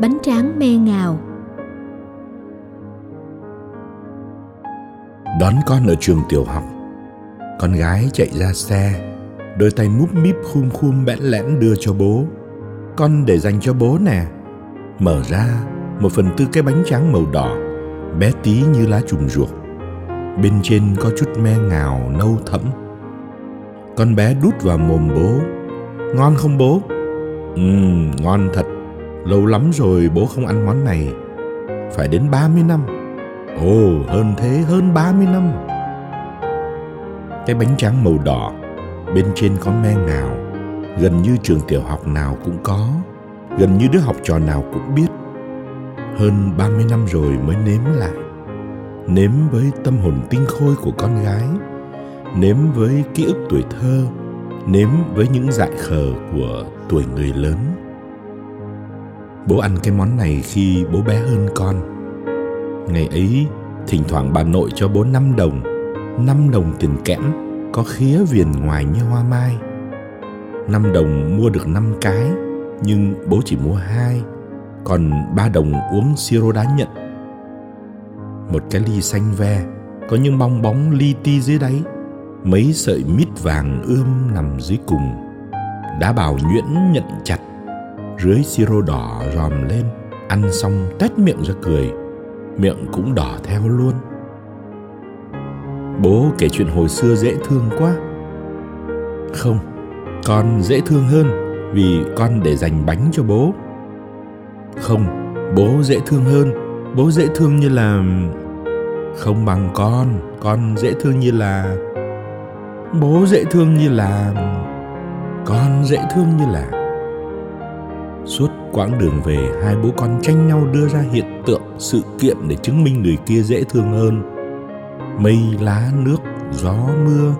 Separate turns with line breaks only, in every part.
bánh tráng me ngào.
Đón con ở trường tiểu học, con gái chạy ra xe, đôi tay múp míp khum khum bẽn lẽn đưa cho bố. Con để dành cho bố nè. Mở ra một phần tư cái bánh tráng màu đỏ, bé tí như lá trùng ruột. Bên trên có chút me ngào nâu thẫm. Con bé đút vào mồm bố. Ngon không bố? Ừ ngon thật lâu lắm rồi bố không ăn món này. Phải đến 30 năm. Ồ, hơn thế hơn 30 năm. Cái bánh tráng màu đỏ, bên trên có me ngào. Gần như trường tiểu học nào cũng có. Gần như đứa học trò nào cũng biết. Hơn 30 năm rồi mới nếm lại. Nếm với tâm hồn tinh khôi của con gái. Nếm với ký ức tuổi thơ. Nếm với những dại khờ của tuổi người lớn bố ăn cái món này khi bố bé hơn con. Ngày ấy, thỉnh thoảng bà nội cho bố năm đồng năm đồng tiền kẽm, có khía viền ngoài như hoa mai. Năm đồng mua được năm cái, nhưng bố chỉ mua hai, còn ba đồng uống siro đá nhận. Một cái ly xanh ve, có những bong bóng li ti dưới đáy, mấy sợi mít vàng ươm nằm dưới cùng. Đá bào nhuyễn nhận chặt rưới siro đỏ ròm lên, ăn xong tét miệng ra cười, miệng cũng đỏ theo luôn. Bố kể chuyện hồi xưa dễ thương quá. Không, con dễ thương hơn vì con để dành bánh cho bố. Không, bố dễ thương hơn. Bố dễ thương như là, không bằng con con dễ thương như là, bố dễ thương như là, con dễ thương như là suốt quãng đường về, hai bố con tranh nhau đưa ra hiện tượng, sự kiện để chứng minh người kia dễ thương hơn. Mây, lá, nước, gió, mưa,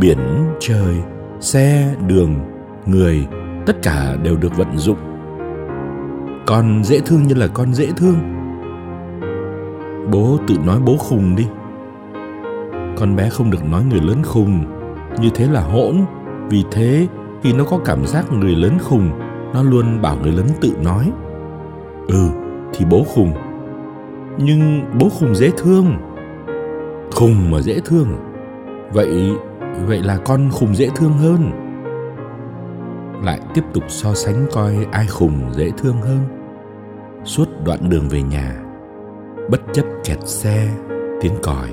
biển, trời, xe, đường, người, tất cả đều được vận dụng. Con dễ thương như là con dễ thương. Bố tự nói bố khùng đi. Con bé không được nói người lớn khùng, như thế là hỗn. Vì thế, khi nó có cảm giác người lớn khùng nó luôn bảo người lớn tự nói ừ thì bố khùng, nhưng bố khùng dễ thương. Khùng mà dễ thương à? vậy vậy là con khùng dễ thương hơn. Lại tiếp tục so sánh coi ai khùng dễ thương hơn. Suốt đoạn đường về nhà, bất chấp kẹt xe, tiếng còi.